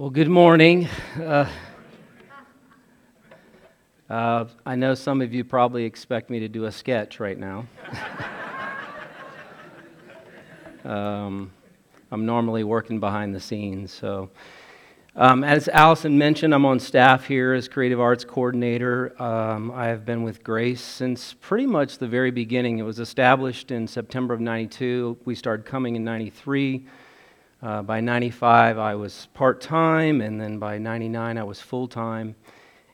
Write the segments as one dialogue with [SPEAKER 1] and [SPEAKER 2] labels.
[SPEAKER 1] Well, good morning. Uh, uh, I know some of you probably expect me to do a sketch right now. um, I'm normally working behind the scenes, so. Um, as Allison mentioned, I'm on staff here as Creative Arts Coordinator. Um, I have been with Grace since pretty much the very beginning. It was established in September of 92. We started coming in 93. Uh, by 95, I was part time, and then by 99, I was full time.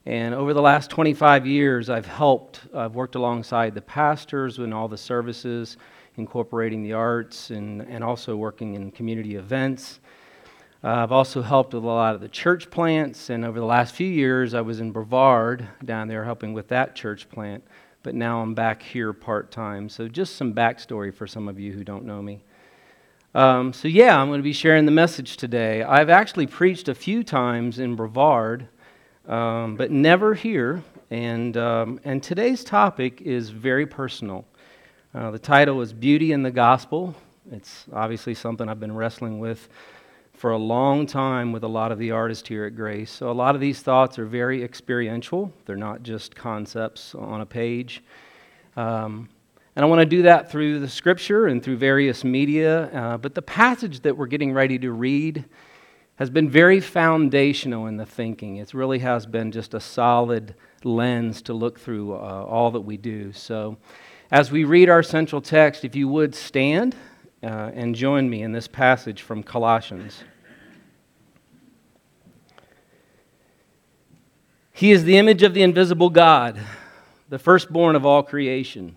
[SPEAKER 1] And over the last 25 years, I've helped, I've worked alongside the pastors in all the services, incorporating the arts, and, and also working in community events. Uh, I've also helped with a lot of the church plants, and over the last few years, I was in Brevard down there helping with that church plant, but now I'm back here part time. So, just some backstory for some of you who don't know me. Um, so, yeah, I'm going to be sharing the message today. I've actually preached a few times in Brevard, um, but never here. And, um, and today's topic is very personal. Uh, the title is Beauty in the Gospel. It's obviously something I've been wrestling with for a long time with a lot of the artists here at Grace. So, a lot of these thoughts are very experiential, they're not just concepts on a page. Um, and I want to do that through the scripture and through various media. Uh, but the passage that we're getting ready to read has been very foundational in the thinking. It really has been just a solid lens to look through uh, all that we do. So, as we read our central text, if you would stand uh, and join me in this passage from Colossians. He is the image of the invisible God, the firstborn of all creation.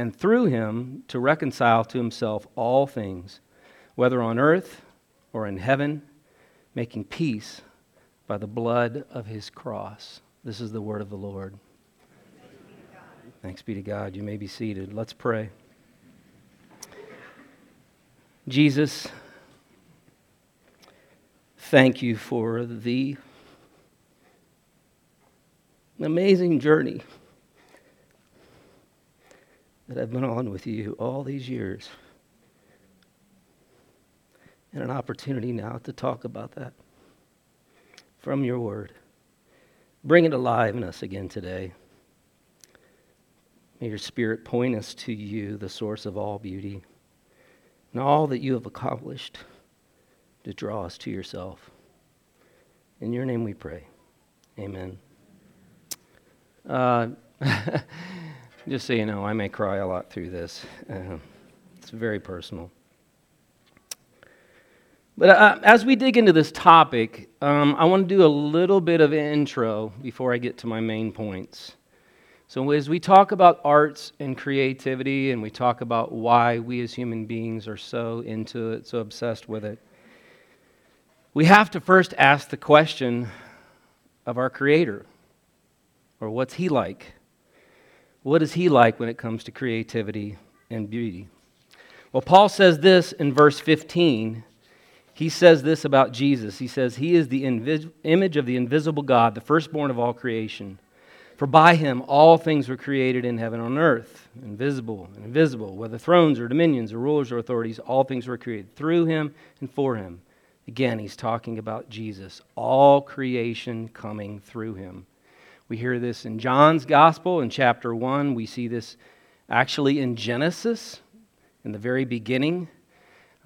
[SPEAKER 1] and through him to reconcile to himself all things, whether on earth or in heaven, making peace by the blood of his cross. This is the word of the Lord. Thanks be to God. You may be seated. Let's pray. Jesus, thank you for the amazing journey that I've been on with you all these years. And an opportunity now to talk about that from your word. Bring it alive in us again today. May your spirit point us to you, the source of all beauty, and all that you have accomplished to draw us to yourself. In your name we pray. Amen. Uh, Just so you know, I may cry a lot through this. Uh, it's very personal. But uh, as we dig into this topic, um, I want to do a little bit of intro before I get to my main points. So, as we talk about arts and creativity, and we talk about why we as human beings are so into it, so obsessed with it, we have to first ask the question of our Creator, or what's He like? What is he like when it comes to creativity and beauty? Well, Paul says this in verse 15. He says this about Jesus. He says, He is the invis- image of the invisible God, the firstborn of all creation. For by him all things were created in heaven and on earth, invisible and invisible, whether thrones or dominions or rulers or authorities, all things were created through him and for him. Again, he's talking about Jesus, all creation coming through him. We hear this in John's Gospel in chapter 1. We see this actually in Genesis, in the very beginning.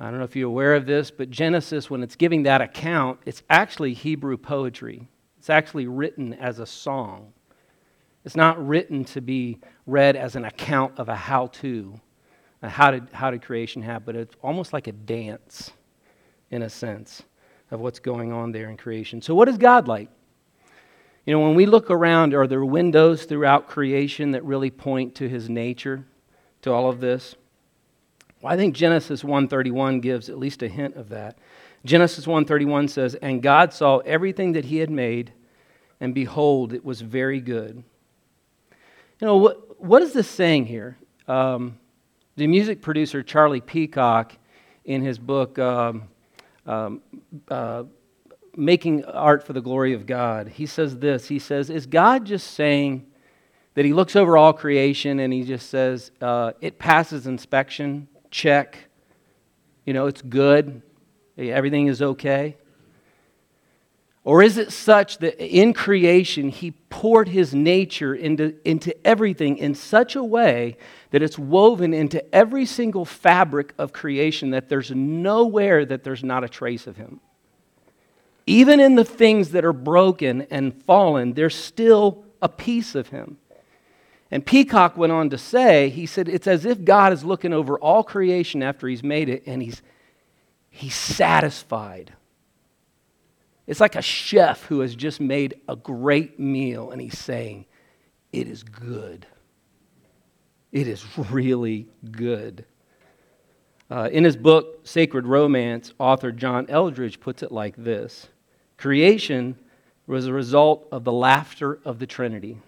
[SPEAKER 1] I don't know if you're aware of this, but Genesis, when it's giving that account, it's actually Hebrew poetry. It's actually written as a song. It's not written to be read as an account of a how to, how did, how did creation happen, but it's almost like a dance, in a sense, of what's going on there in creation. So, what is God like? You know, when we look around, are there windows throughout creation that really point to his nature, to all of this? Well, I think Genesis 1:31 gives at least a hint of that. Genesis 1:31 says, "And God saw everything that he had made, and behold, it was very good." You know, what, what is this saying here? Um, the music producer Charlie Peacock, in his book um, um, uh, Making Art for the Glory of God, he says this. He says, Is God just saying that he looks over all creation and he just says, uh, It passes inspection, check, you know, it's good, everything is okay? Or is it such that in creation he poured his nature into, into everything in such a way that it's woven into every single fabric of creation that there's nowhere that there's not a trace of him? Even in the things that are broken and fallen, there's still a piece of him. And Peacock went on to say, he said, it's as if God is looking over all creation after he's made it and he's, he's satisfied it's like a chef who has just made a great meal and he's saying, It is good. It is really good. Uh, in his book, Sacred Romance, author John Eldredge puts it like this Creation was a result of the laughter of the Trinity.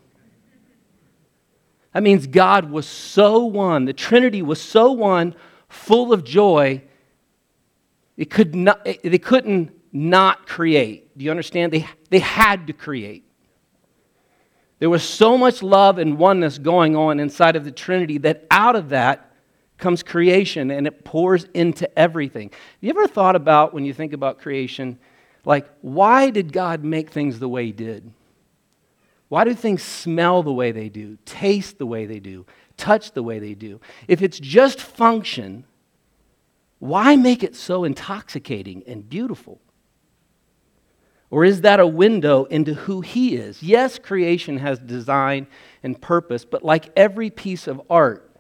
[SPEAKER 1] That means God was so one, the Trinity was so one, full of joy, it could not, they couldn't not create. Do you understand? They, they had to create. There was so much love and oneness going on inside of the Trinity that out of that comes creation and it pours into everything. Have you ever thought about when you think about creation, like, why did God make things the way He did? Why do things smell the way they do, taste the way they do, touch the way they do? If it's just function, why make it so intoxicating and beautiful? Or is that a window into who He is? Yes, creation has design and purpose, but like every piece of art,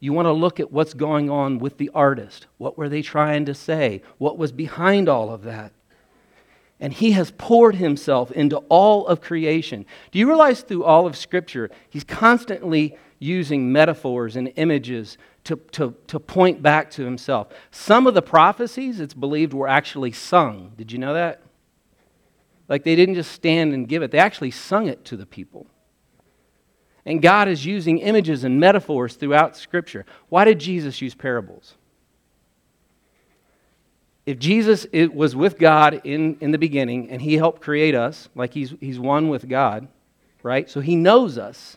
[SPEAKER 1] you want to look at what's going on with the artist. What were they trying to say? What was behind all of that? And He has poured Himself into all of creation. Do you realize through all of Scripture, He's constantly using metaphors and images to, to, to point back to Himself? Some of the prophecies, it's believed, were actually sung. Did you know that? Like they didn't just stand and give it, they actually sung it to the people. And God is using images and metaphors throughout Scripture. Why did Jesus use parables? If Jesus was with God in, in the beginning and he helped create us, like he's, he's one with God, right? So he knows us.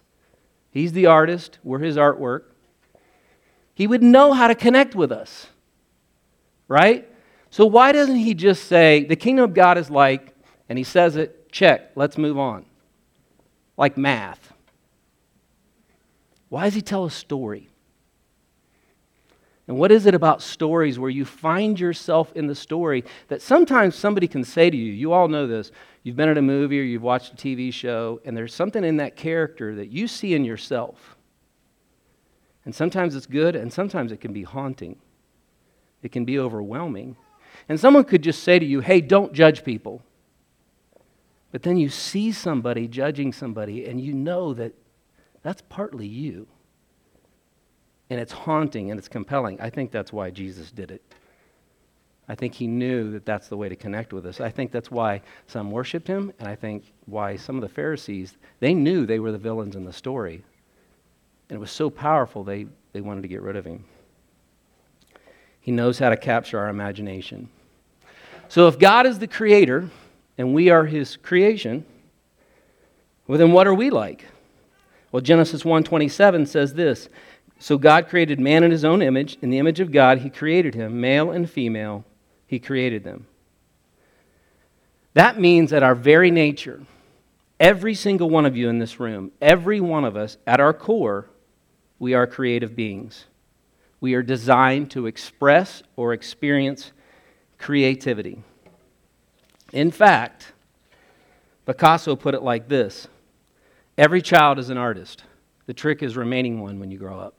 [SPEAKER 1] He's the artist, we're his artwork. He would know how to connect with us, right? So why doesn't he just say, the kingdom of God is like and he says it, check, let's move on. Like math. Why does he tell a story? And what is it about stories where you find yourself in the story that sometimes somebody can say to you, you all know this, you've been at a movie or you've watched a TV show, and there's something in that character that you see in yourself. And sometimes it's good, and sometimes it can be haunting. It can be overwhelming. And someone could just say to you, hey, don't judge people. But then you see somebody judging somebody, and you know that that's partly you. And it's haunting and it's compelling. I think that's why Jesus did it. I think he knew that that's the way to connect with us. I think that's why some worshiped him, and I think why some of the Pharisees, they knew they were the villains in the story. And it was so powerful, they, they wanted to get rid of him. He knows how to capture our imagination. So if God is the creator, and we are his creation, well then what are we like? Well Genesis 1:27 says this, so God created man in his own image, in the image of God he created him, male and female he created them. That means that our very nature, every single one of you in this room, every one of us at our core, we are creative beings. We are designed to express or experience creativity. In fact, Picasso put it like this Every child is an artist. The trick is remaining one when you grow up.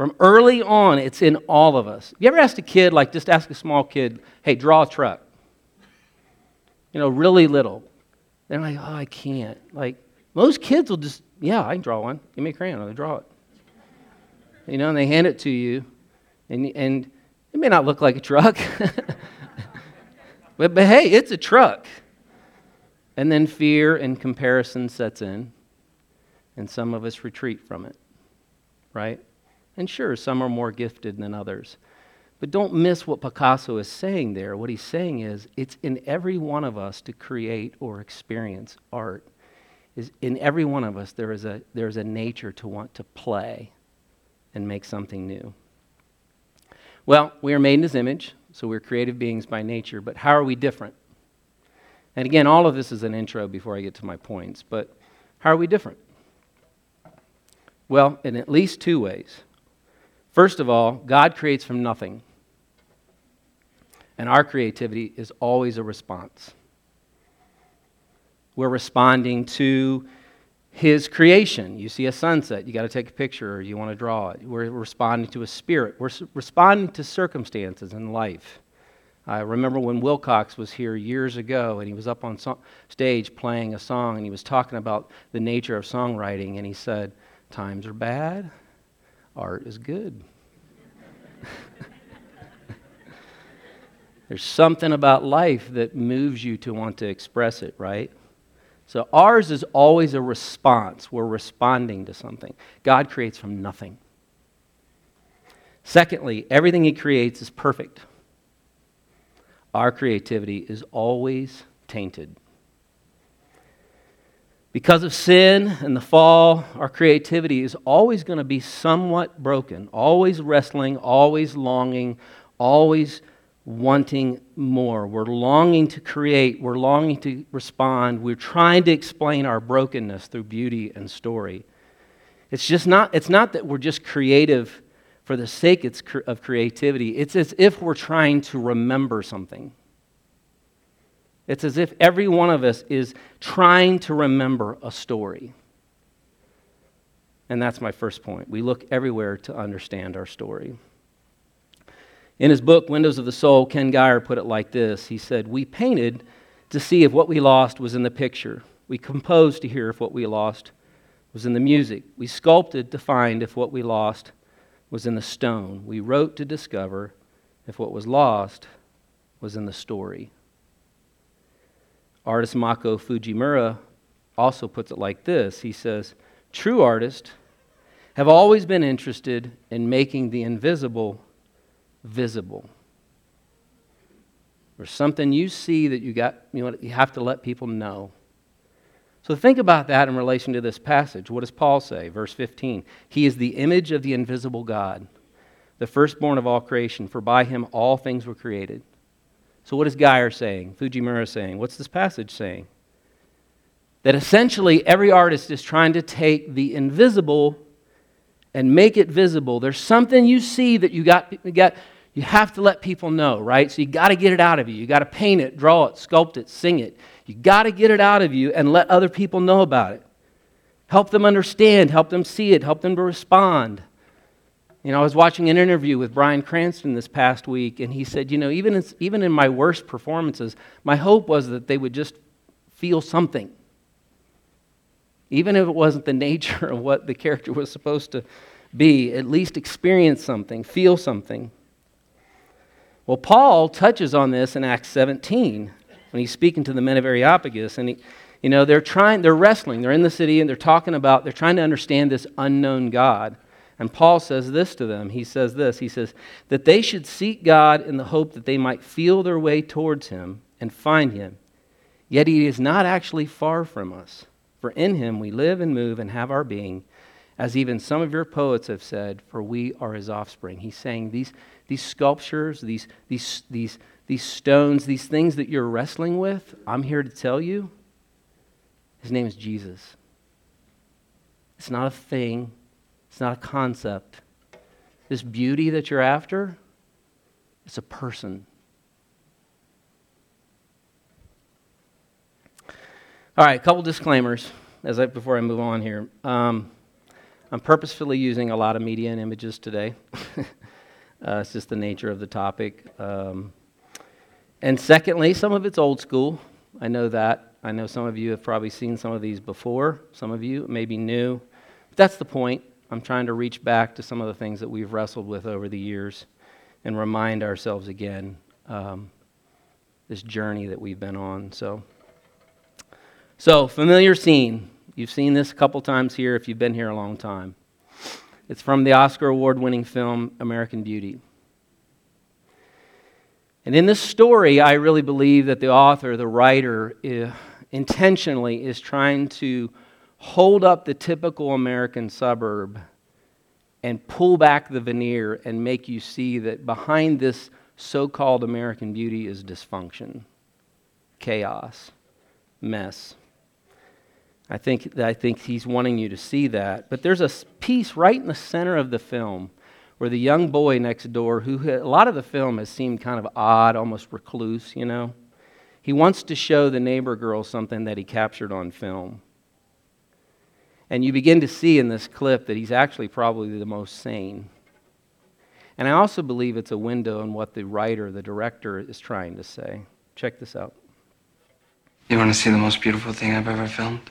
[SPEAKER 1] From early on, it's in all of us. You ever asked a kid, like just ask a small kid, hey, draw a truck? You know, really little. They're like, oh, I can't. Like, most kids will just, yeah, I can draw one. Give me a crayon, I'll draw it. you know, and they hand it to you, and, and it may not look like a truck, but, but hey, it's a truck. And then fear and comparison sets in, and some of us retreat from it, right? And sure, some are more gifted than others. But don't miss what Picasso is saying there. What he's saying is it's in every one of us to create or experience art. Is in every one of us there is a there is a nature to want to play and make something new. Well, we are made in his image, so we're creative beings by nature, but how are we different? And again, all of this is an intro before I get to my points, but how are we different? Well, in at least two ways. First of all, God creates from nothing. And our creativity is always a response. We're responding to his creation. You see a sunset, you got to take a picture or you want to draw it. We're responding to a spirit. We're responding to circumstances in life. I remember when Wilcox was here years ago and he was up on so- stage playing a song and he was talking about the nature of songwriting and he said, Times are bad, art is good. There's something about life that moves you to want to express it, right? So ours is always a response. We're responding to something. God creates from nothing. Secondly, everything He creates is perfect. Our creativity is always tainted. Because of sin and the fall, our creativity is always going to be somewhat broken, always wrestling, always longing, always wanting more. We're longing to create, we're longing to respond, we're trying to explain our brokenness through beauty and story. It's just not, it's not that we're just creative for the sake of creativity, it's as if we're trying to remember something. It's as if every one of us is trying to remember a story. And that's my first point. We look everywhere to understand our story. In his book, Windows of the Soul, Ken Gire put it like this He said, We painted to see if what we lost was in the picture. We composed to hear if what we lost was in the music. We sculpted to find if what we lost was in the stone. We wrote to discover if what was lost was in the story. Artist Mako Fujimura also puts it like this He says, True artists have always been interested in making the invisible visible. Or something you see that you got, you, know, you have to let people know. So think about that in relation to this passage. What does Paul say? Verse 15. He is the image of the invisible God, the firstborn of all creation, for by him all things were created so, what is Gire saying? Fujimura saying? What's this passage saying? That essentially every artist is trying to take the invisible and make it visible. There's something you see that you got, you got you have to let people know, right? So you got to get it out of you. You got to paint it, draw it, sculpt it, sing it. You got to get it out of you and let other people know about it. Help them understand, help them see it, help them to respond. You know, I was watching an interview with Bryan Cranston this past week, and he said, you know, even in, even in my worst performances, my hope was that they would just feel something. Even if it wasn't the nature of what the character was supposed to be, at least experience something, feel something. Well, Paul touches on this in Acts 17 when he's speaking to the men of Areopagus, and he, you know, they're trying, they're wrestling, they're in the city, and they're talking about, they're trying to understand this unknown God. And Paul says this to them. He says this He says, that they should seek God in the hope that they might feel their way towards Him and find Him. Yet He is not actually far from us, for in Him we live and move and have our being, as even some of your poets have said, for we are His offspring. He's saying these, these sculptures, these, these, these, these stones, these things that you're wrestling with, I'm here to tell you, His name is Jesus. It's not a thing. It's not a concept. This beauty that you're after, it's a person. All right, a couple disclaimers as I, before I move on here. Um, I'm purposefully using a lot of media and images today. uh, it's just the nature of the topic. Um, and secondly, some of it's old school. I know that. I know some of you have probably seen some of these before. Some of you may be new. But that's the point. I'm trying to reach back to some of the things that we've wrestled with over the years and remind ourselves again um, this journey that we've been on. So, so familiar scene. You've seen this a couple times here if you've been here a long time. It's from the Oscar award winning film American Beauty. And in this story, I really believe that the author, the writer, uh, intentionally is trying to hold up the typical American suburb and pull back the veneer and make you see that behind this so called American beauty is dysfunction, chaos, mess. I think, I think he's wanting you to see that. But there's a piece right in the center of the film where the young boy next door, who a lot of the film has seemed kind of odd, almost recluse, you know, he wants to show the neighbor girl something that he captured on film. And you begin to see in this clip that he's actually probably the most sane. And I also believe it's a window on what the writer, the director, is trying to say. Check this out.
[SPEAKER 2] You want to see the most beautiful thing I've ever filmed?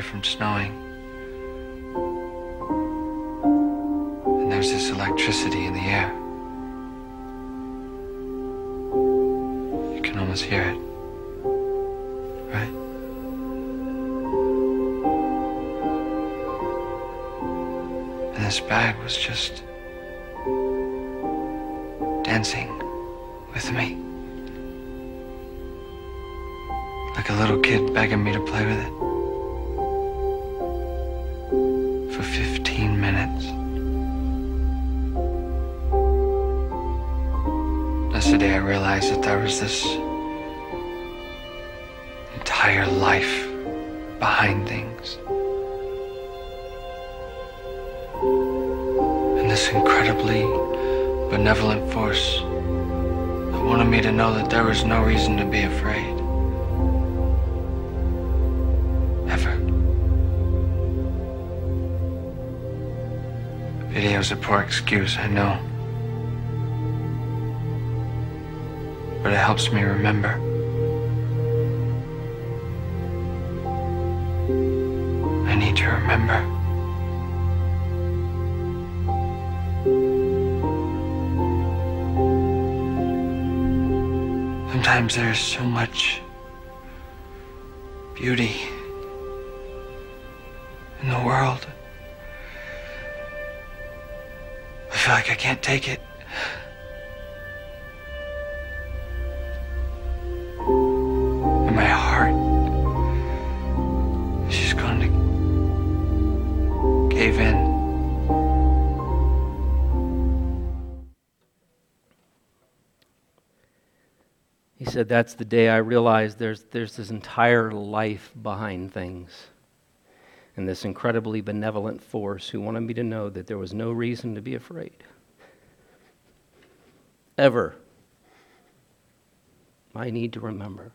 [SPEAKER 2] From snowing. And there's this electricity in the air. You can almost hear it. Right? And this bag was just dancing with me. Like a little kid begging me to play with it. Realized that there was this entire life behind things. And this incredibly benevolent force that wanted me to know that there was no reason to be afraid. Ever. Video's a poor excuse, I know. But it helps me remember. I need to remember. Sometimes there's so much beauty in the world. I feel like I can't take it.
[SPEAKER 1] Said, That's the day I realized there's, there's this entire life behind things and this incredibly benevolent force who wanted me to know that there was no reason to be afraid. Ever. I need to remember.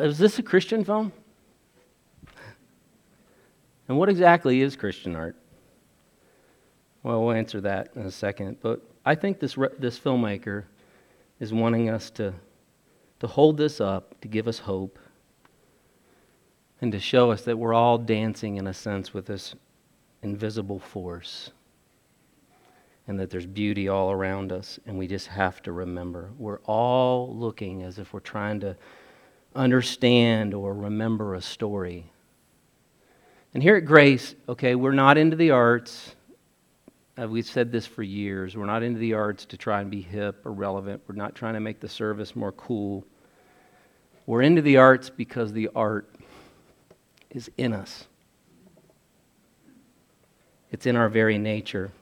[SPEAKER 1] Is this a Christian film? And what exactly is Christian art? Well, we'll answer that in a second. But I think this, this filmmaker is wanting us to, to hold this up, to give us hope, and to show us that we're all dancing, in a sense, with this invisible force and that there's beauty all around us, and we just have to remember. We're all looking as if we're trying to understand or remember a story. And here at Grace, okay, we're not into the arts. Uh, we've said this for years. We're not into the arts to try and be hip or relevant. We're not trying to make the service more cool. We're into the arts because the art is in us. It's in our very nature,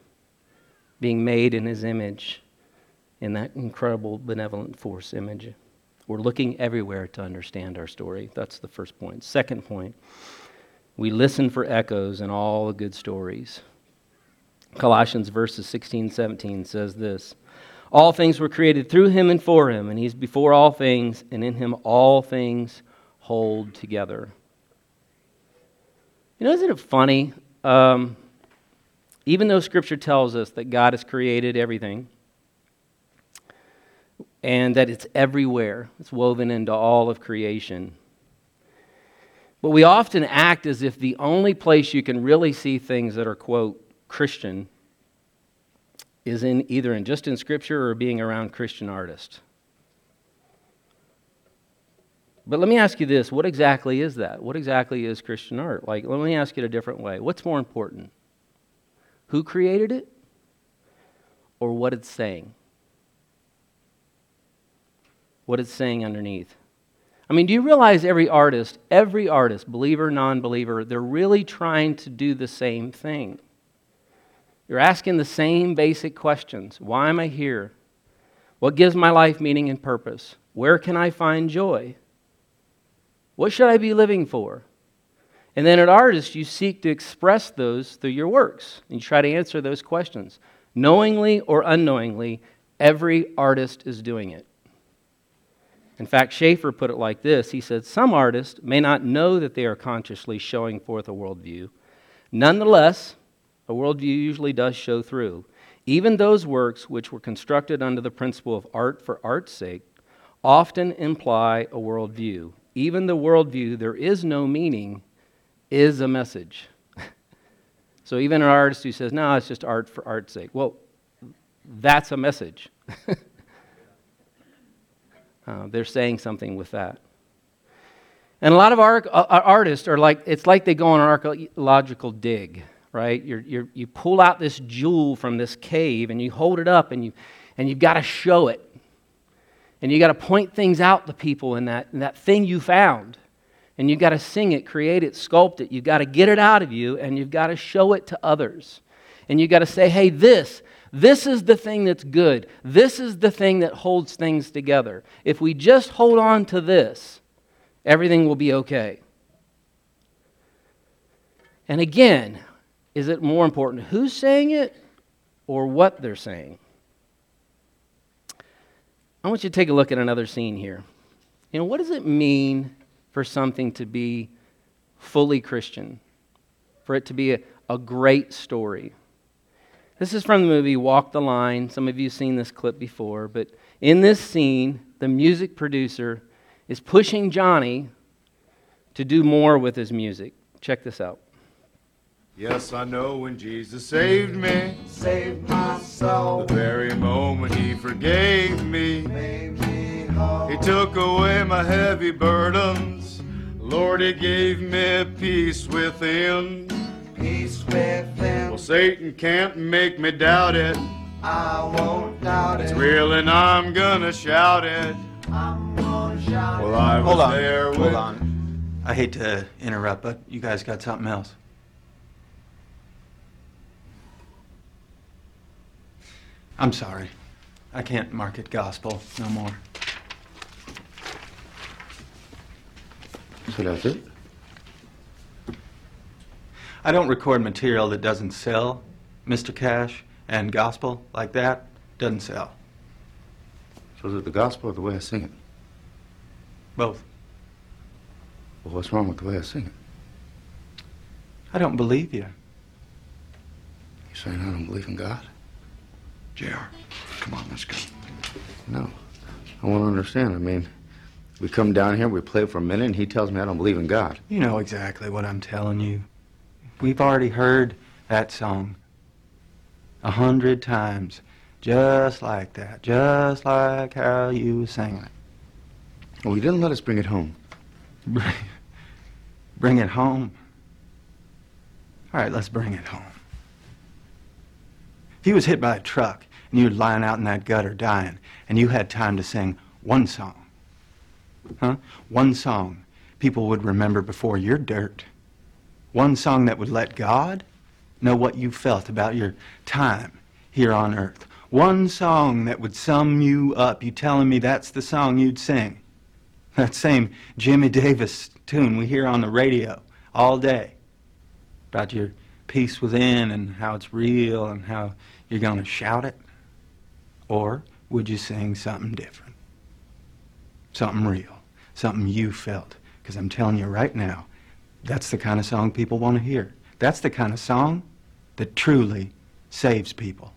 [SPEAKER 1] being made in His image, in that incredible benevolent force image. We're looking everywhere to understand our story. That's the first point. Second point, we listen for echoes in all the good stories. Colossians verses 16 17 says this All things were created through him and for him, and he's before all things, and in him all things hold together. You know, isn't it funny? Um, even though Scripture tells us that God has created everything and that it's everywhere, it's woven into all of creation. But we often act as if the only place you can really see things that are, quote, Christian is in either in just in Scripture or being around Christian artists. But let me ask you this what exactly is that? What exactly is Christian art? Like, let me ask it a different way. What's more important? Who created it or what it's saying? What it's saying underneath. I mean, do you realize every artist, every artist, believer, non believer, they're really trying to do the same thing? You're asking the same basic questions Why am I here? What gives my life meaning and purpose? Where can I find joy? What should I be living for? And then at artist, you seek to express those through your works. And you try to answer those questions. Knowingly or unknowingly, every artist is doing it. In fact, Schaeffer put it like this He said, Some artists may not know that they are consciously showing forth a worldview. Nonetheless, a worldview usually does show through. Even those works which were constructed under the principle of art for art's sake often imply a worldview. Even the worldview, there is no meaning, is a message. so even an artist who says, no, it's just art for art's sake, well, that's a message. uh, they're saying something with that. And a lot of art, uh, artists are like, it's like they go on an archaeological dig right? You're, you're, you pull out this jewel from this cave and you hold it up and, you, and you've got to show it. And you've got to point things out to people in that, in that thing you found. And you've got to sing it, create it, sculpt it. You've got to get it out of you and you've got to show it to others. And you've got to say, hey, this, this is the thing that's good. This is the thing that holds things together. If we just hold on to this, everything will be okay. And again, is it more important who's saying it or what they're saying? I want you to take a look at another scene here. You know, what does it mean for something to be fully Christian? For it to be a, a great story? This is from the movie Walk the Line. Some of you have seen this clip before, but in this scene, the music producer is pushing Johnny to do more with his music. Check this out.
[SPEAKER 3] Yes, I know when Jesus saved me,
[SPEAKER 4] saved my soul.
[SPEAKER 3] The very moment He forgave me,
[SPEAKER 4] made me whole.
[SPEAKER 3] He took away my heavy burdens. Lord, He gave me peace within.
[SPEAKER 4] Peace within.
[SPEAKER 3] Well, Satan can't make me doubt it.
[SPEAKER 4] I won't doubt it.
[SPEAKER 3] It's real and I'm gonna shout it.
[SPEAKER 4] I'm gonna shout
[SPEAKER 3] Well,
[SPEAKER 4] it.
[SPEAKER 3] I was
[SPEAKER 5] Hold on.
[SPEAKER 3] there with.
[SPEAKER 5] Hold on. I hate to interrupt, but you guys got something else. I'm sorry. I can't market gospel no more.
[SPEAKER 6] So that's it?
[SPEAKER 5] I don't record material that doesn't sell, Mr. Cash, and gospel like that doesn't sell.
[SPEAKER 6] So is it the gospel or the way I sing it?
[SPEAKER 5] Both.
[SPEAKER 6] Well, what's wrong with the way I sing it?
[SPEAKER 5] I don't believe you.
[SPEAKER 6] You saying I don't believe in God?
[SPEAKER 7] JR, come on, let's go.
[SPEAKER 6] No. I want to understand. I mean, we come down here, we play for a minute, and he tells me I don't believe in God.
[SPEAKER 5] You know exactly what I'm telling you. We've already heard that song a hundred times, just like that, just like how you sang it.
[SPEAKER 6] Well, he didn't let us bring it home.
[SPEAKER 5] Bring, bring it home. All right, let's bring it home. If you was hit by a truck and you were lying out in that gutter dying, and you had time to sing one song, huh? One song people would remember before your dirt. One song that would let God know what you felt about your time here on earth. One song that would sum you up. You telling me that's the song you'd sing. That same Jimmie Davis tune we hear on the radio all day about your peace within and how it's real and how you're going to shout it? Or would you sing something different? Something real, something you felt? Because I'm telling you right now, that's the kind of song people want to hear. That's the kind of song that truly saves people.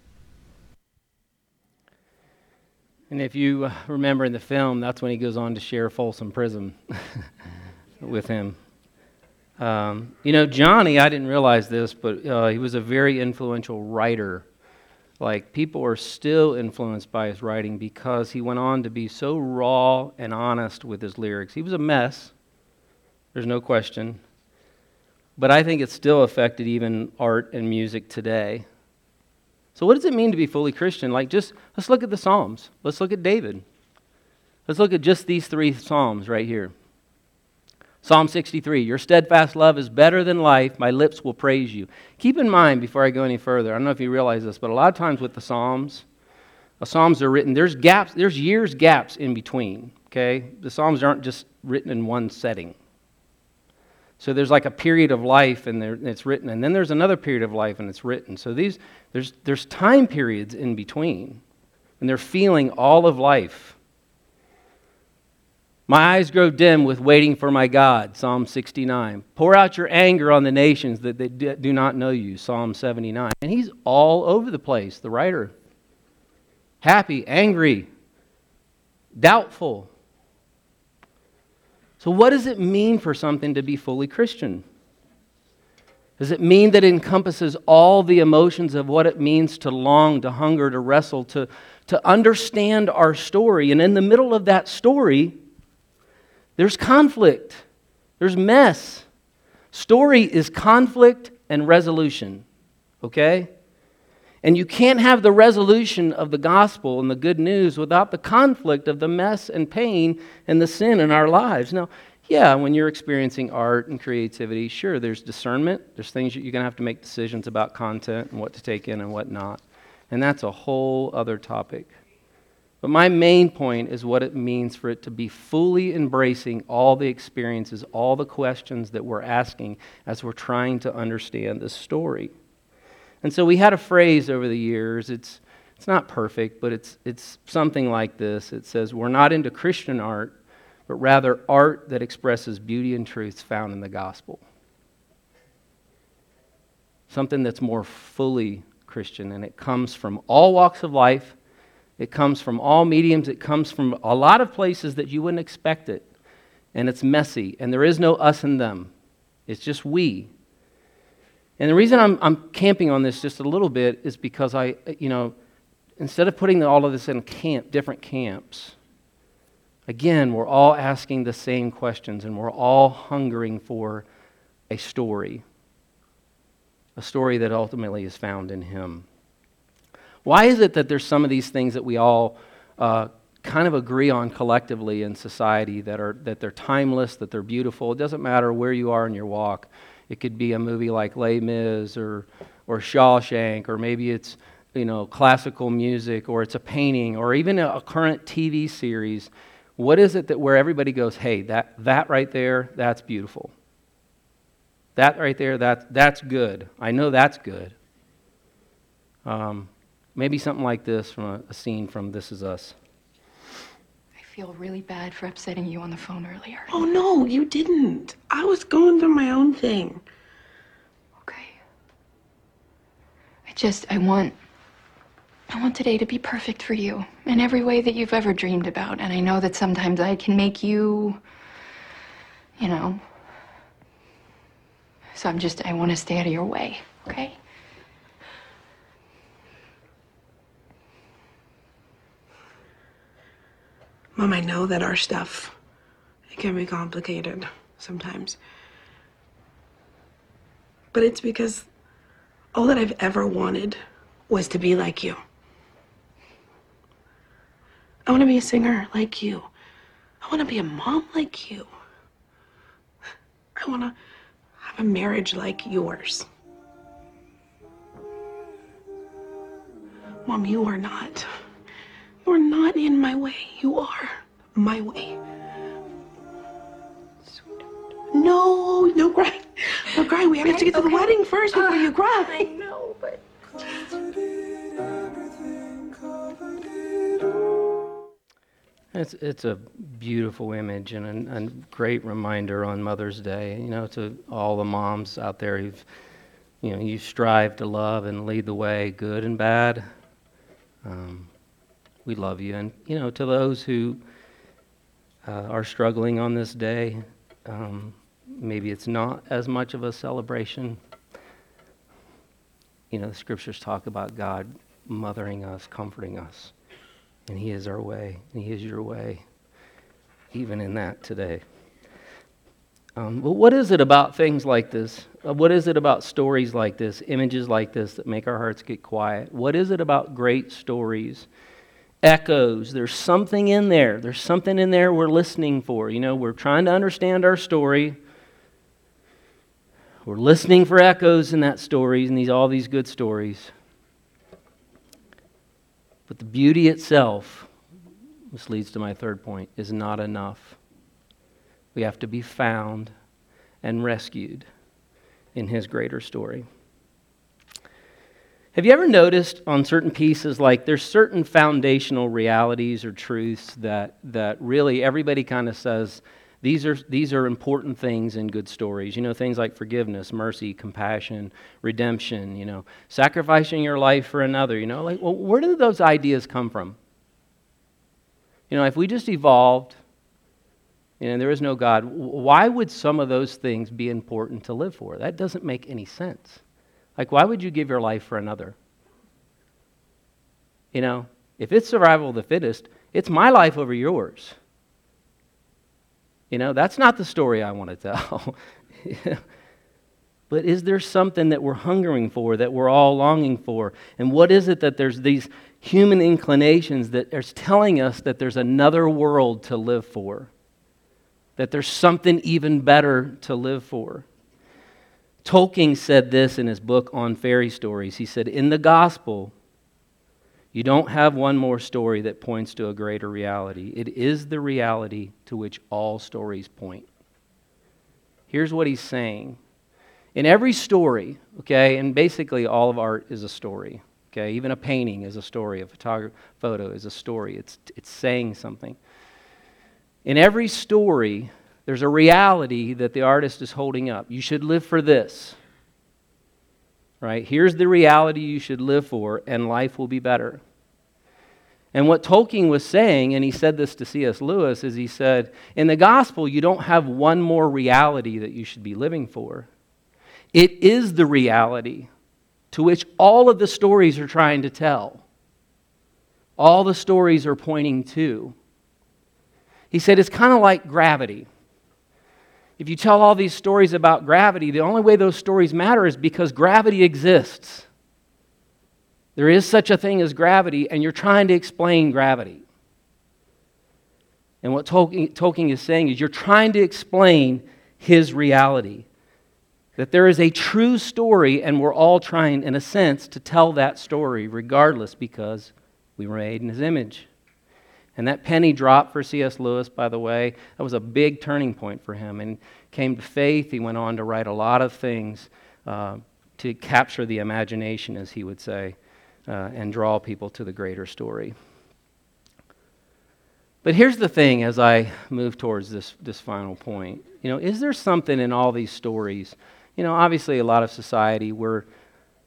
[SPEAKER 1] And if you uh, remember in the film, that's when he goes on to share Folsom Prison with him. Um, you know, Johnny, I didn't realize this, but uh, he was a very influential writer. Like, people are still influenced by his writing because he went on to be so raw and honest with his lyrics. He was a mess, there's no question. But I think it still affected even art and music today. So, what does it mean to be fully Christian? Like, just let's look at the Psalms. Let's look at David. Let's look at just these three Psalms right here. Psalm 63 Your steadfast love is better than life. My lips will praise you. Keep in mind, before I go any further, I don't know if you realize this, but a lot of times with the Psalms, the Psalms are written, there's gaps, there's years gaps in between, okay? The Psalms aren't just written in one setting. So there's like a period of life and it's written, and then there's another period of life and it's written. So these, there's, there's time periods in between, and they're feeling all of life. My eyes grow dim with waiting for my God, Psalm 69. Pour out your anger on the nations that they do not know you, Psalm 79. And he's all over the place, the writer. Happy, angry, doubtful. So, what does it mean for something to be fully Christian? Does it mean that it encompasses all the emotions of what it means to long, to hunger, to wrestle, to, to understand our story? And in the middle of that story, there's conflict, there's mess. Story is conflict and resolution, okay? And you can't have the resolution of the gospel and the good news without the conflict of the mess and pain and the sin in our lives. Now, yeah, when you're experiencing art and creativity, sure, there's discernment. There's things that you're going to have to make decisions about content and what to take in and what not. And that's a whole other topic. But my main point is what it means for it to be fully embracing all the experiences, all the questions that we're asking as we're trying to understand this story. And so we had a phrase over the years. It's, it's not perfect, but it's, it's something like this. It says, We're not into Christian art, but rather art that expresses beauty and truths found in the gospel. Something that's more fully Christian, and it comes from all walks of life it comes from all mediums. It comes from a lot of places that you wouldn't expect it. And it's messy. And there is no us and them, it's just we. And the reason I'm, I'm camping on this just a little bit is because I, you know, instead of putting all of this in camp, different camps, again, we're all asking the same questions and we're all hungering for a story. A story that ultimately is found in Him. Why is it that there's some of these things that we all uh, kind of agree on collectively in society that, are, that they're timeless, that they're beautiful? It doesn't matter where you are in your walk. It could be a movie like Les Mis or, or Shawshank, or maybe it's you know, classical music, or it's a painting, or even a, a current TV series. What is it that where everybody goes, hey, that, that right there, that's beautiful. That right there, that, that's good. I know that's good. Um, Maybe something like this from a, a scene from This Is Us.
[SPEAKER 8] I feel really bad for upsetting you on the phone earlier.
[SPEAKER 9] Oh, no, you didn't. I was going through my own thing.
[SPEAKER 8] Okay. I just, I want, I want today to be perfect for you in every way that you've ever dreamed about. And I know that sometimes I can make you, you know. So I'm just, I want to stay out of your way, okay?
[SPEAKER 9] Mom, I know that our stuff it can be complicated sometimes. But it's because all that I've ever wanted was to be like you. I want to be a singer like you. I want to be a mom like you. I want to have a marriage like yours. Mom, you are not. You're not in my way. You are my way. No, no cry. You're crying. We have to get to the wedding first before you cry.
[SPEAKER 8] I know, but.
[SPEAKER 1] It's, it's a beautiful image and a, a great reminder on Mother's Day, you know, to all the moms out there who've, you know, you strive to love and lead the way, good and bad. Um, we love you. And, you know, to those who uh, are struggling on this day, um, maybe it's not as much of a celebration. You know, the scriptures talk about God mothering us, comforting us. And He is our way, and He is your way, even in that today. Um, but what is it about things like this? Uh, what is it about stories like this, images like this, that make our hearts get quiet? What is it about great stories? Echoes. There's something in there. There's something in there we're listening for. You know, we're trying to understand our story. We're listening for echoes in that story, and these all these good stories. But the beauty itself, this leads to my third point, is not enough. We have to be found and rescued in his greater story. Have you ever noticed on certain pieces, like there's certain foundational realities or truths that, that really everybody kind of says, these are, these are important things in good stories. You know, things like forgiveness, mercy, compassion, redemption, you know, sacrificing your life for another. You know, like, well, where do those ideas come from? You know, if we just evolved, know, there is no God, why would some of those things be important to live for? That doesn't make any sense. Like, why would you give your life for another? You know, if it's survival of the fittest, it's my life over yours. You know, that's not the story I want to tell. but is there something that we're hungering for, that we're all longing for? And what is it that there's these human inclinations that are telling us that there's another world to live for? That there's something even better to live for? Tolkien said this in his book on fairy stories. He said, In the gospel, you don't have one more story that points to a greater reality. It is the reality to which all stories point. Here's what he's saying. In every story, okay, and basically all of art is a story, okay? Even a painting is a story, a photo is a story. It's, it's saying something. In every story, there's a reality that the artist is holding up. You should live for this right? Here's the reality you should live for, and life will be better. And what Tolkien was saying, and he said this to C.S. Lewis, is he said, in the gospel, you don't have one more reality that you should be living for. It is the reality to which all of the stories are trying to tell. All the stories are pointing to. He said it's kind of like gravity. If you tell all these stories about gravity, the only way those stories matter is because gravity exists. There is such a thing as gravity, and you're trying to explain gravity. And what Tolkien, is saying is you're trying to explain his reality. That there is a true story, and we're all trying, in a sense, to tell that story, regardless, because we were made in his image. And that penny drop for C.S. Lewis, by the way, that was a big turning point for him. And came to faith. He went on to write a lot of things uh, to capture the imagination, as he would say, uh, and draw people to the greater story. But here's the thing as I move towards this, this final point. You know, is there something in all these stories? You know, obviously, a lot of society, we're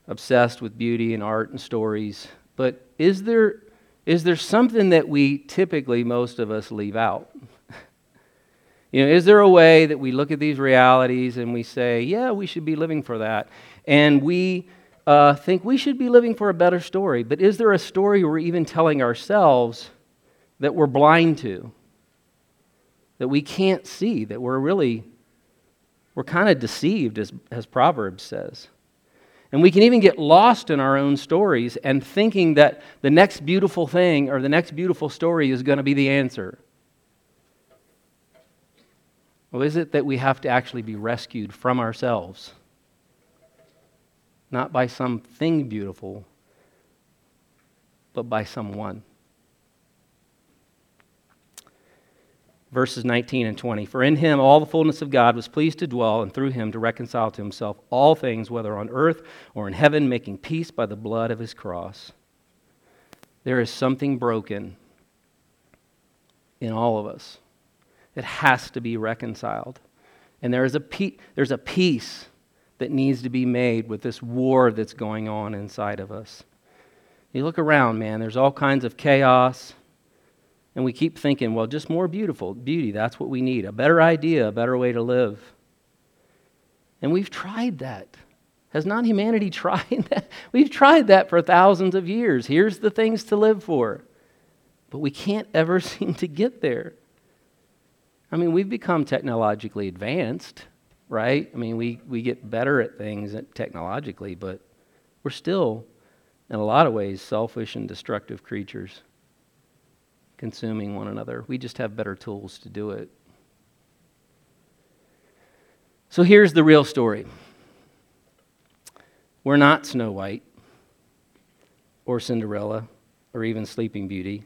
[SPEAKER 1] obsessed with beauty and art and stories, but is there is there something that we typically, most of us, leave out? you know, is there a way that we look at these realities and we say, yeah, we should be living for that? And we uh, think we should be living for a better story. But is there a story we're even telling ourselves that we're blind to? That we can't see, that we're really, we're kind of deceived, as, as Proverbs says. And we can even get lost in our own stories and thinking that the next beautiful thing or the next beautiful story is going to be the answer. Well, is it that we have to actually be rescued from ourselves? Not by something beautiful, but by someone. Verses 19 and 20. For in him all the fullness of God was pleased to dwell, and through him to reconcile to himself all things, whether on earth or in heaven, making peace by the blood of his cross. There is something broken in all of us. It has to be reconciled. And there is a pe- there's a peace that needs to be made with this war that's going on inside of us. You look around, man, there's all kinds of chaos. And we keep thinking, well, just more beautiful beauty, that's what we need. A better idea, a better way to live. And we've tried that. Has not humanity tried that? We've tried that for thousands of years. Here's the things to live for. But we can't ever seem to get there. I mean, we've become technologically advanced, right? I mean, we, we get better at things technologically, but we're still, in a lot of ways, selfish and destructive creatures, consuming one another. We just have better tools to do it. So here's the real story we're not Snow White or Cinderella or even Sleeping Beauty,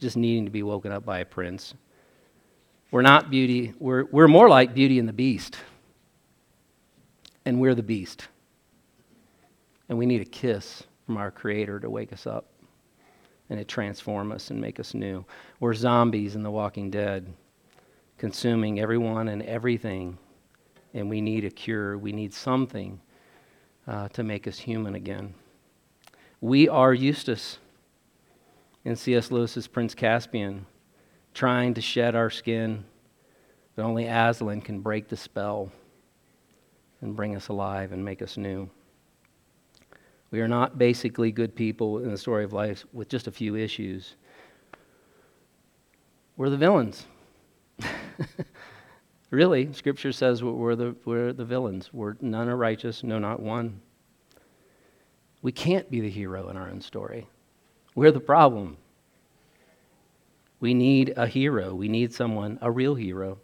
[SPEAKER 1] just needing to be woken up by a prince. We're not beauty, we're, we're more like Beauty and the Beast. And we're the beast. And we need a kiss from our Creator to wake us up and it transform us and make us new. We're zombies in The Walking Dead, consuming everyone and everything. And we need a cure. We need something uh, to make us human again. We are Eustace in C.S. Lewis's Prince Caspian trying to shed our skin, but only Aslan can break the spell and bring us alive and make us new. We are not basically good people in the story of life with just a few issues. We're the villains. really, Scripture says we're the, we're the villains. We're none are righteous, no, not one. We can't be the hero in our own story. We're the problem. We need a hero. We need someone, a real hero,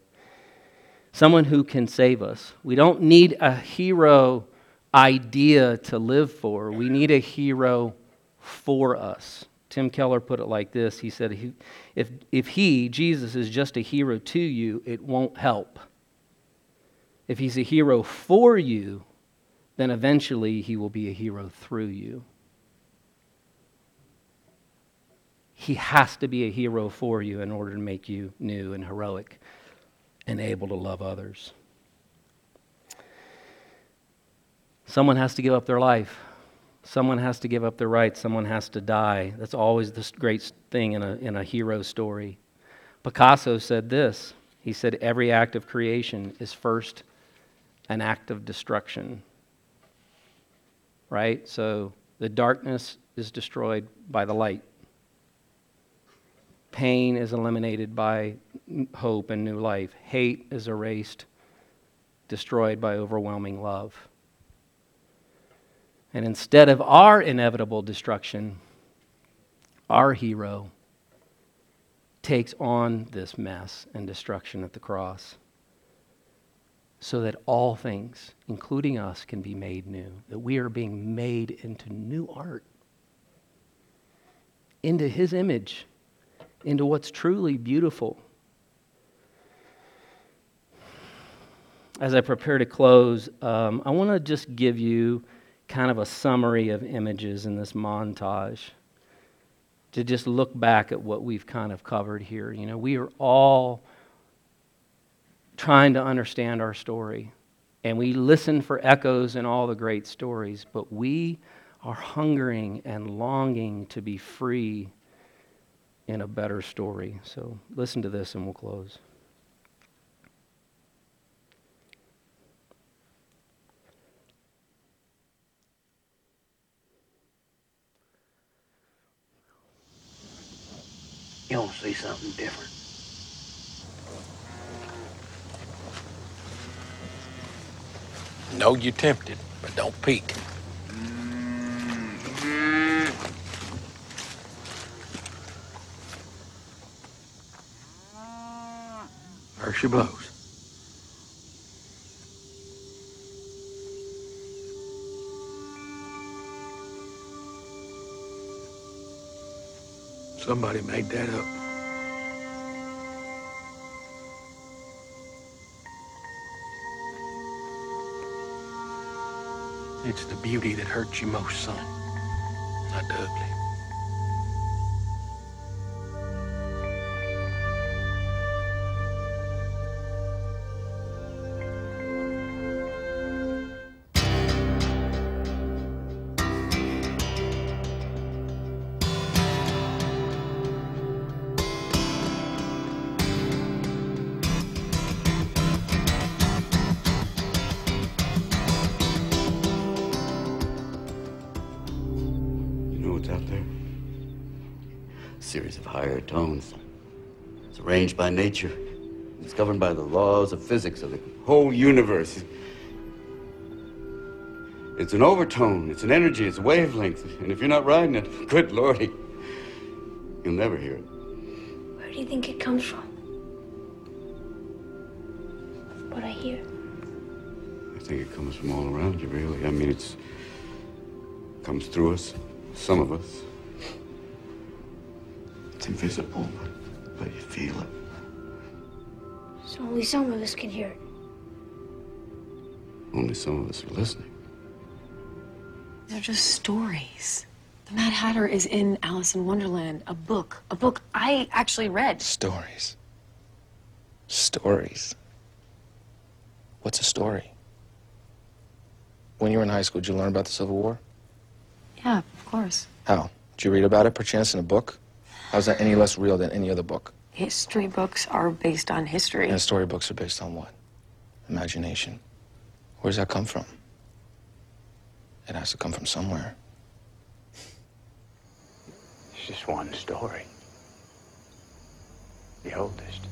[SPEAKER 1] someone who can save us. We don't need a hero idea to live for, we need a hero for us. Tim Keller put it like this He said, if, if he, Jesus, is just a hero to you, it won't help. If he's a hero for you, then eventually he will be a hero through you. He has to be a hero for you in order to make you new and heroic and able to love others. Someone has to give up their life. Someone has to give up their rights. Someone has to die. That's always the great thing in a, in a hero story. Picasso said this He said, Every act of creation is first an act of destruction. Right? So the darkness is destroyed by the light. Pain is eliminated by hope and new life. Hate is erased, destroyed by overwhelming love. And instead of our inevitable destruction, our hero takes on this mess and destruction at the cross so that all things, including us, can be made new, that we are being made into new art, into his image into what's truly beautiful. As I prepare to close, um, I want to just give you kind of a summary of images in this montage to just look back at what we've kind of covered here. You know, we are all trying to understand our story, and we listen for echoes in all the great stories, but we are hungering and longing to be free in a better story. So listen to this and we'll close.
[SPEAKER 10] You want to see something different?
[SPEAKER 11] Know you're tempted, but don't peek. There she blows. Somebody made that up. It's the beauty that hurts you most, son, not the ugly.
[SPEAKER 12] Arranged by nature. It's governed by the laws of physics of the whole universe. It's an overtone, it's an energy, it's a wavelength. And if you're not riding it, good lordy, you'll never hear it.
[SPEAKER 13] Where do you think it comes from? What I hear.
[SPEAKER 12] I think it comes from all around you, really. I mean, it's comes through us, some of us. It's invisible, but you feel it.
[SPEAKER 13] So only some of us can hear it.
[SPEAKER 12] Only some of us are listening.
[SPEAKER 9] They're just stories. The Mad Hatter is in Alice in Wonderland, a book, a book I actually read.
[SPEAKER 11] Stories. Stories. What's a story? When you were in high school, did you learn about the Civil War?
[SPEAKER 9] Yeah, of course.
[SPEAKER 11] How? Did you read about it, perchance, in a book? How's that any less real than any other book?
[SPEAKER 9] History books are based on history.
[SPEAKER 11] And storybooks are based on what? Imagination. Where does that come from? It has to come from somewhere.
[SPEAKER 10] It's just one story. The oldest.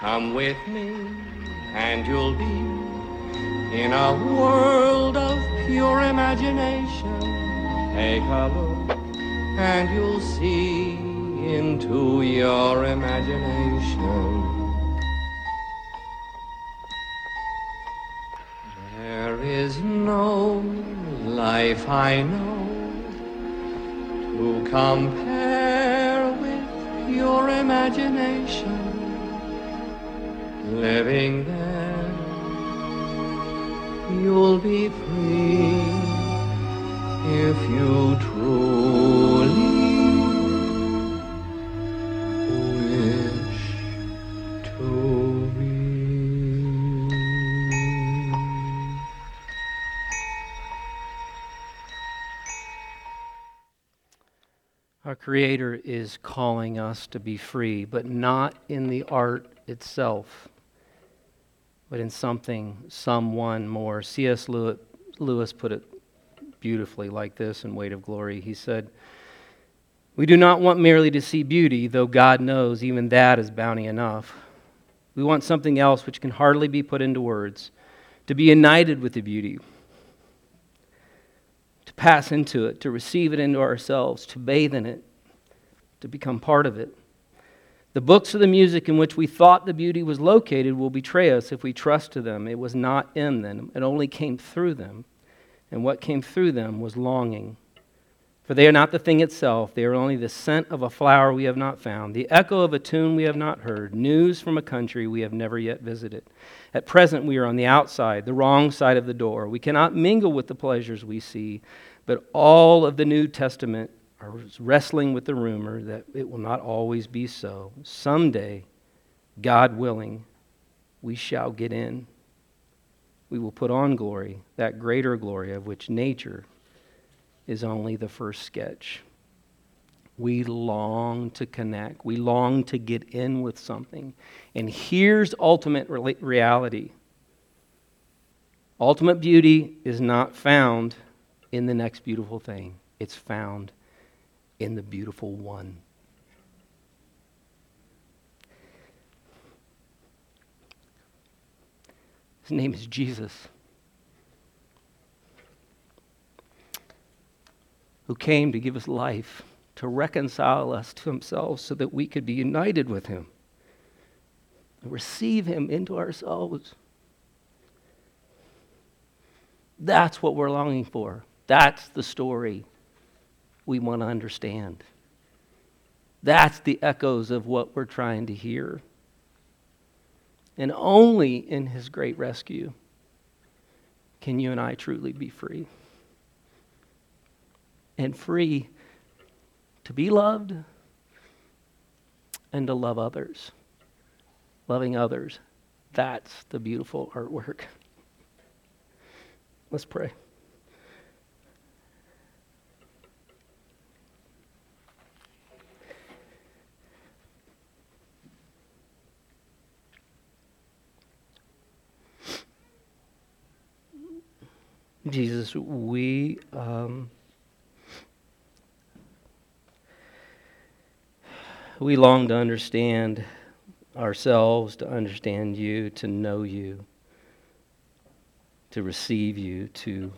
[SPEAKER 14] Come with me, and you'll be in a world of pure imagination. Take a look, and you'll see into your imagination. There is no life I know to compare with your imagination. Living there, you'll be free if you truly
[SPEAKER 1] Creator is calling us to be free, but not in the art itself, but in something, someone more. C.S. Lewis put it beautifully like this in Weight of Glory. He said, We do not want merely to see beauty, though God knows even that is bounty enough. We want something else which can hardly be put into words to be united with the beauty, to pass into it, to receive it into ourselves, to bathe in it, to become part of it. The books of the music in which we thought the beauty was located will betray us if we trust to them. It was not in them, it only came through them. And what came through them was longing. For they are not the thing itself, they are only the scent of a flower we have not found, the echo of a tune we have not heard, news from a country we have never yet visited. At present, we are on the outside, the wrong side of the door. We cannot mingle with the pleasures we see, but all of the New Testament are wrestling with the rumor that it will not always be so. Someday, God willing, we shall get in. We will put on glory, that greater glory of which nature is only the first sketch. We long to connect. We long to get in with something. And here's ultimate re- reality ultimate beauty is not found in the next beautiful thing, it's found in the beautiful one. His name is Jesus. who came to give us life, to reconcile us to himself so that we could be united with him, and receive him into ourselves. That's what we're longing for. That's the story we want to understand. That's the echoes of what we're trying to hear. And only in his great rescue can you and I truly be free. And free to be loved and to love others. Loving others. That's the beautiful artwork. Let's pray. Jesus, we um, we long to understand ourselves, to understand you, to know you, to receive you, to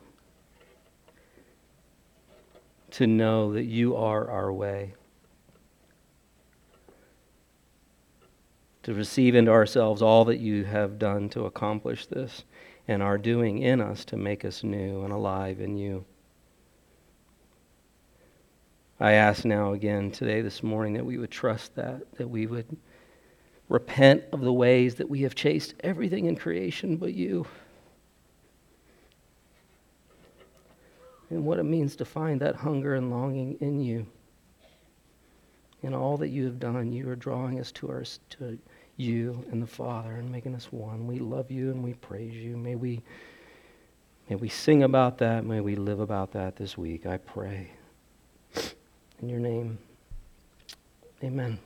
[SPEAKER 1] to know that you are our way. To receive into ourselves all that you have done to accomplish this and are doing in us to make us new and alive in you. I ask now again today, this morning, that we would trust that, that we would repent of the ways that we have chased everything in creation but you. And what it means to find that hunger and longing in you. In all that you have done, you are drawing us to, our, to you and the Father and making us one. We love you and we praise you. May we, may we sing about that. May we live about that this week. I pray. In your name, amen.